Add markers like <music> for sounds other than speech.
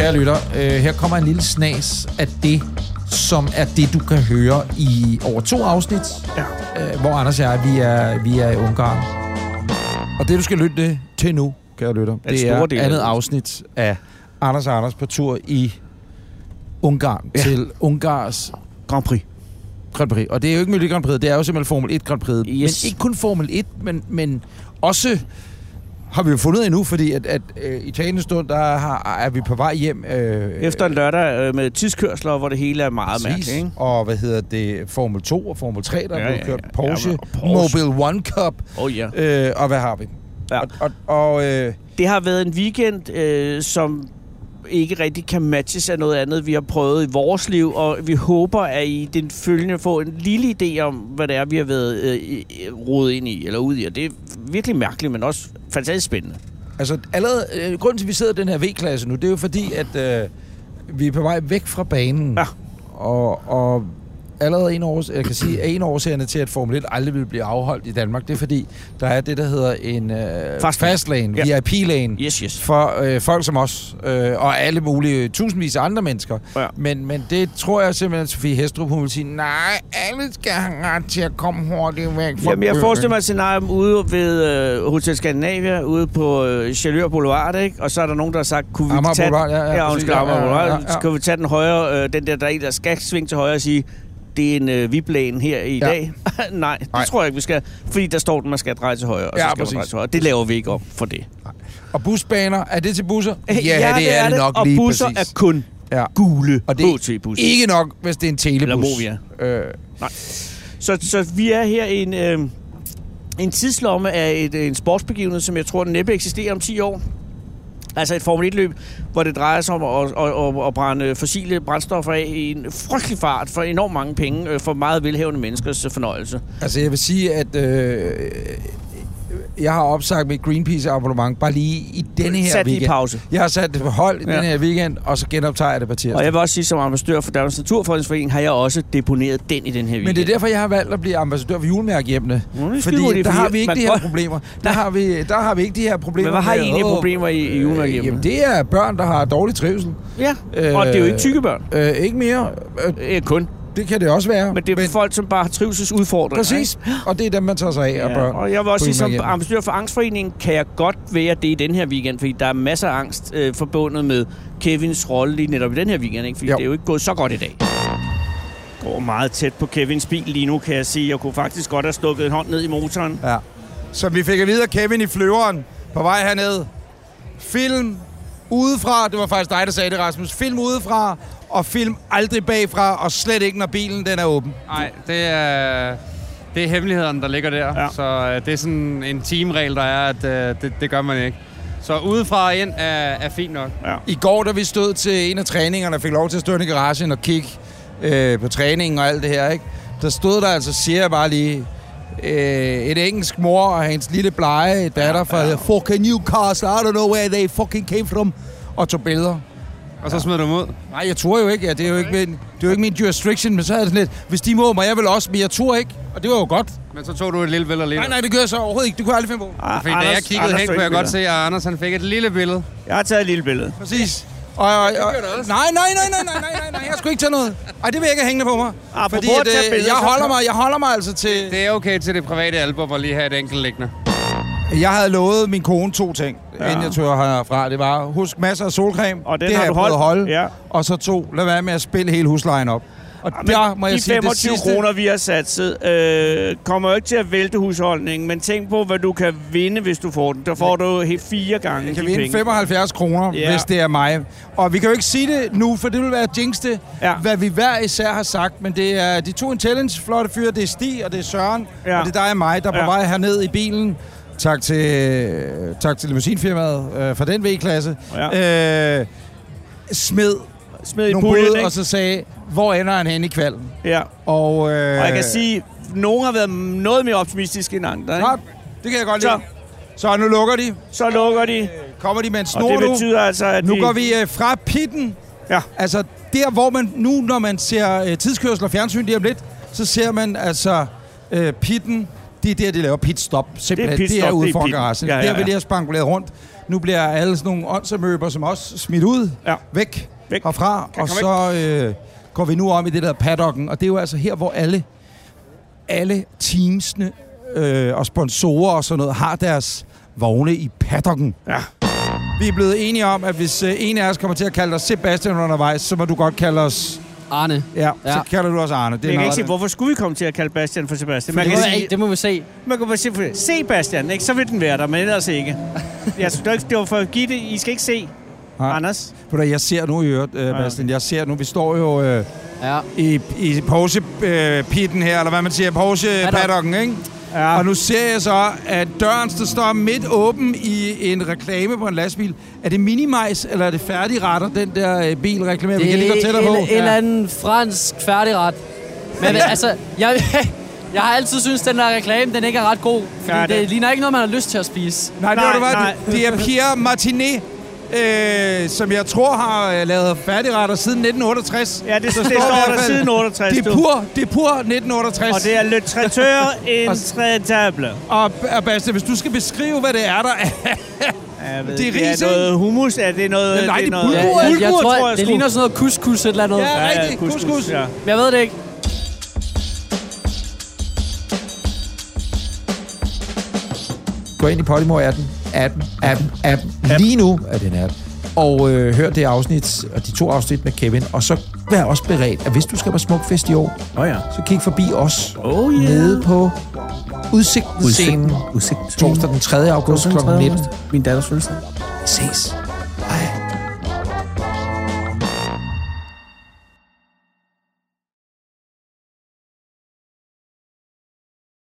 kære lytter. Øh, her kommer en lille snas af det, som er det, du kan høre i over to afsnit, Ja. øh, hvor Anders og jeg, vi er, vi er i Ungarn. Og det, du skal lytte til nu, kære lytter, det store er del af andet det. afsnit af Anders og Anders på tur i Ungarn Ja. til Ungars Grand Prix. Grand Prix. Og det er jo ikke Melodi Grand Prix, det er jo simpelthen Formel 1 Grand Prix. Yes. Men ikke kun Formel 1, men, men også har vi jo fundet ud af nu, fordi at, at øh, i talende stund, der har, er vi på vej hjem. Øh, Efter en lørdag øh, med tidskørsler, hvor det hele er meget præcis. mærkeligt, ikke? Og hvad hedder det? Formel 2 og Formel 3, der Ja, er blevet kørt. ja. Porsche, Ja, men- Porsche. Mobile One Cup. Oh, ja. Øh, og hvad har vi? Ja. Og, og, og øh, Det har været en weekend, øh, som ikke rigtig kan matches af noget andet, vi har prøvet i vores liv, og vi håber, at I den følgende får en lille idé om, hvad det er, vi har været øh, i- rodet ind i, eller ud i, og det er virkelig mærkeligt, men også fantastisk spændende. altså, allerede, øh, grunden til, at vi sidder i den her V-klasse nu, det er jo fordi, at øh, vi er på vej væk fra banen. Ja. Og, og allerede en års, jeg kan sige, at en årsagerne til, at Formel 1 aldrig vil blive afholdt i Danmark, det er fordi, der er det, der hedder en øh, Fast fast lane, Ja. VIP-lane, Yes, yes. for øh, folk som os, øh, og alle mulige, tusindvis af andre mennesker. Ja. Men, men det tror jeg simpelthen, at Sofie Hestrup, hun vil sige, nej, alle skal have ret til at komme hurtigt væk fra Jamen, jeg øen." forestiller mig et scenarie ude ved øh, Hotel Scandinavia, ude på øh, Chaleur Boulevard, ikke? Og så er der nogen, der har sagt, kunne vi Amager tage... Boulevard, ja, ja, ja, undskyld, Ja, ja, ja, ja, ja. Skal vi tage den højre, øh, den der, der er der skal svinge til højre og sige, det er en øh, viplæn her i Ja. dag. <laughs> Nej, det Nej. tror jeg ikke, vi skal. Fordi der står, at man skal dreje til højre, og så Ja, skal man præcis. dreje til højre. Det laver vi ikke om for det. Og busbaner, er det til busser? Ja, det er det nok og lige busser præcis. er kun Ja. gule Og det er HT-busser. Ikke nok, hvis det er en telebus. Eller Movia. Øh, Så, så vi er her i en, øh, en tidslomme af et, en sportsbegivenhed, som jeg tror næppe eksisterer om 10 år. Altså et Formel 1-løb, hvor det drejer sig om at, at, at, at brænde fossile brændstoffer af i en frygtelig fart for enormt mange penge øh, for meget velhævende menneskers fornøjelse. altså, jeg vil sige, at øh, jeg har opsagt mit Greenpeace abonnement bare lige i denne her Sat weekend. pause. Jeg har sat det på hold i Ja. ja. den her weekend, og så genoptager jeg det på tirsdag. Og jeg vil også sige, som ambassadør for Danmarks Naturfredningsforening, har jeg også deponeret den i den her weekend. Men det er derfor, jeg har valgt at blive ambassadør for julemærkehjemmene. Det er Fordi skidehurtigt, der har vi ikke de her problemer. Der har, vi, der har vi ikke de her problemer. Men hvad har I egentlig åh, problemer i, i julemærkehjemmene? Jamen, det er børn, der har dårlig trivsel. Ja, og det er jo ikke tykke børn. Øh, ikke mere. Øh, Øh, kun. Det kan det også være. Men det er men, folk, som bare har trivselsudfordringer. Præcis. Og det er dem, man tager sig af, af børn. og jeg vil også sige, som ambassadør for Angstforeningen, kan jeg godt være det i den her weekend, fordi der er masser af angst øh, forbundet med Kevins rolle lige netop i den her weekend, ikke? fordi Jo. det er jo ikke gået så godt i dag. Går meget tæt på Kevins bil lige nu, kan jeg sige. Jeg kunne faktisk godt have stukket en hånd ned i motoren. Ja. Så vi fik at vide af Kevin i flyveren på vej herned. Film udefra. Det var faktisk dig, der sagde det, Rasmus. Film udefra, og film aldrig bagfra, og slet ikke, når bilen den er åben. Nej, det er, det er hemmelighederne, der ligger der. Ja. Så øh, det er sådan en teamregel, der er, at øh, det, det gør man ikke. Så udefra og ind er, er fint nok. Ja. I går, da vi stod til en af træningerne, og fik lov til at stå i garagen og kigge øh, på træningen og alt det her, ikke? der stod der altså, siger jeg bare lige, øh, et engelsk mor og hans lille blege datter fra ja. fucking Newcastle, I don't know where they fucking came from, og tog billeder. Og så smider du dem ud. Nej, jeg tror jo ikke, ja, det er jo ikke, min, det er jo ikke min jurisdiction, men så er det sådan lidt, hvis de må, må jeg vel også, men jeg tror ikke, og det var jo godt. Men så tog du et lille billede alligevel. Nej, nej, det gør jeg så overhovedet ikke, det kunne jeg aldrig finde på. Ah, Fordi da jeg kiggede hen, kunne jeg godt se, at Anders han fik et lille billede. Jeg har taget et lille billede. Præcis. Og, og, og, nej, nej, nej, nej, nej, nej, nej, nej, jeg skulle ikke tage noget. Ej, det vil jeg ikke have hængende på mig. Apropos Fordi at øh, jeg, holder mig, jeg holder mig altså til... Det er okay til det private album at lige have et enkelt liggende. Jeg havde lovet min kone to ting, Ja. inden jeg tog herfra. Det var, husk masser af solcreme. Og den det har har jeg du holdt. holde. Ja. Og så to, lad være med at spille hele huslejen op. Og Men der må jeg de sige, 25 det sidste... kroner, vi har satset, øh, kommer jo ikke til at vælte husholdningen, men tænk på, hvad du kan vinde, hvis du får den. Der får du helt fire gange Jeg kan de vinde penge. 75 kroner, Ja. ja. hvis det er mig. Og vi kan jo ikke sige det nu, for det vil være jinx det, Ja. ja. hvad vi hver især har sagt. Men det er de to intelligence flotte fyre, det er Stig og det er Søren. Ja. Ja. Og det er dig og mig, der er på Ja. vej herned i bilen. Tak til, tak til limousinfirmaet øh, for den V-klasse. Ja. Øh, smed Smid i nogle bud, og så sagde, hvor ender han hen i kvalden? Ja. Og, øh, Og jeg kan sige, at nogen har været noget mere optimistiske end andre. Ikke? Godt, det kan jeg godt Så. lide. Så nu lukker de. Så lukker de, Kommer de med en og snor det nu. betyder altså, at Nu vi... går vi øh, fra pitten. Ja. Altså, der hvor man nu, når man ser øh, tidskørsel og fjernsyn lige om lidt, så ser man altså øh, pitten Det er der, de laver pitstop. Simpelthen. pitstop, det er ude det er foran pit. garagen. Ja, ja, Der vil ja. de have spankuleret rundt. Nu bliver alle sådan nogle åndsamøber som os smidt ud. Ja. Væk, Væk. herfra. Kan og så øh, går vi nu om i det der paddocken. Og det er jo altså her, hvor alle, alle teamsene øh, og sponsorer og sådan noget har deres vogne i paddocken. Ja. Vi er blevet enige om, at hvis øh, en af os kommer til at kalde os Sebastian undervejs, så må du godt kalde os... Arne. Ja, ja. Så kalder du os Arne. Det Jeg er kan ikke se, hvorfor skulle vi komme til at kalde Bastian for Sebastian? Man Det kan, må, sige, det må vi se. man kan bare sige, for- se Bastian, ikke? så vil den være der, men ellers ikke. <laughs> Jeg synes ikke, det var for at give det. I skal ikke se, Nej. Anders. Ved Jeg ser nu i øvrigt, øh, Ja. Bastian. Jeg ser nu, vi står jo øh, Ja. i, i pose-pitten her, eller hvad man siger, pose-paddocken, ikke? Ja. Og nu ser jeg så, at døren der står midt åben i en reklame på en lastbil. Er det minimajs, eller er det færdigretter, den der øh, bil reklamerer? Vi kan lige gå tættere en, på. en eller anden fransk færdigret. Men altså, jeg, <laughs> jeg har altid syntes, den der reklame, den ikke er ret god. Fordi Ja, ja, det- det ligner ikke noget, man har lyst til at spise. Nej, det, Nej, var det, nej. det, det er Pierre Martinet, øh, som jeg tror har øh, lavet færdigretter siden 1968. Ja, det, det Så står i hvert der siden 68. Det er pur, det er pur 1968. Og det er le traiteur <laughs> intraitable. Og, og Bastian, hvis du skal beskrive, hvad det er, der er... Jeg ved, Det er det er noget hummus. Er det noget... Nej, det er noget bulgur, Ja, jeg, jeg tror, jeg det ligner sådan noget couscous et eller andet. Ja. Ja. Ja, rigtigt. couscous, Couscous. Ja. Men jeg ved det ikke. Gå ind i Podimo 18, 18, 18, 18. Lige nu er den app. Og øh, hør det afsnit, og de to afsnit med Kevin. Og så vær også beredt, at hvis du skal på Smukfest i år, Åh ja. så kig forbi os Oh yeah. nede på Udsigten-scenen Udsigt. torsdag den 3. august kl. 19. Min datters fødselsdag. Ses.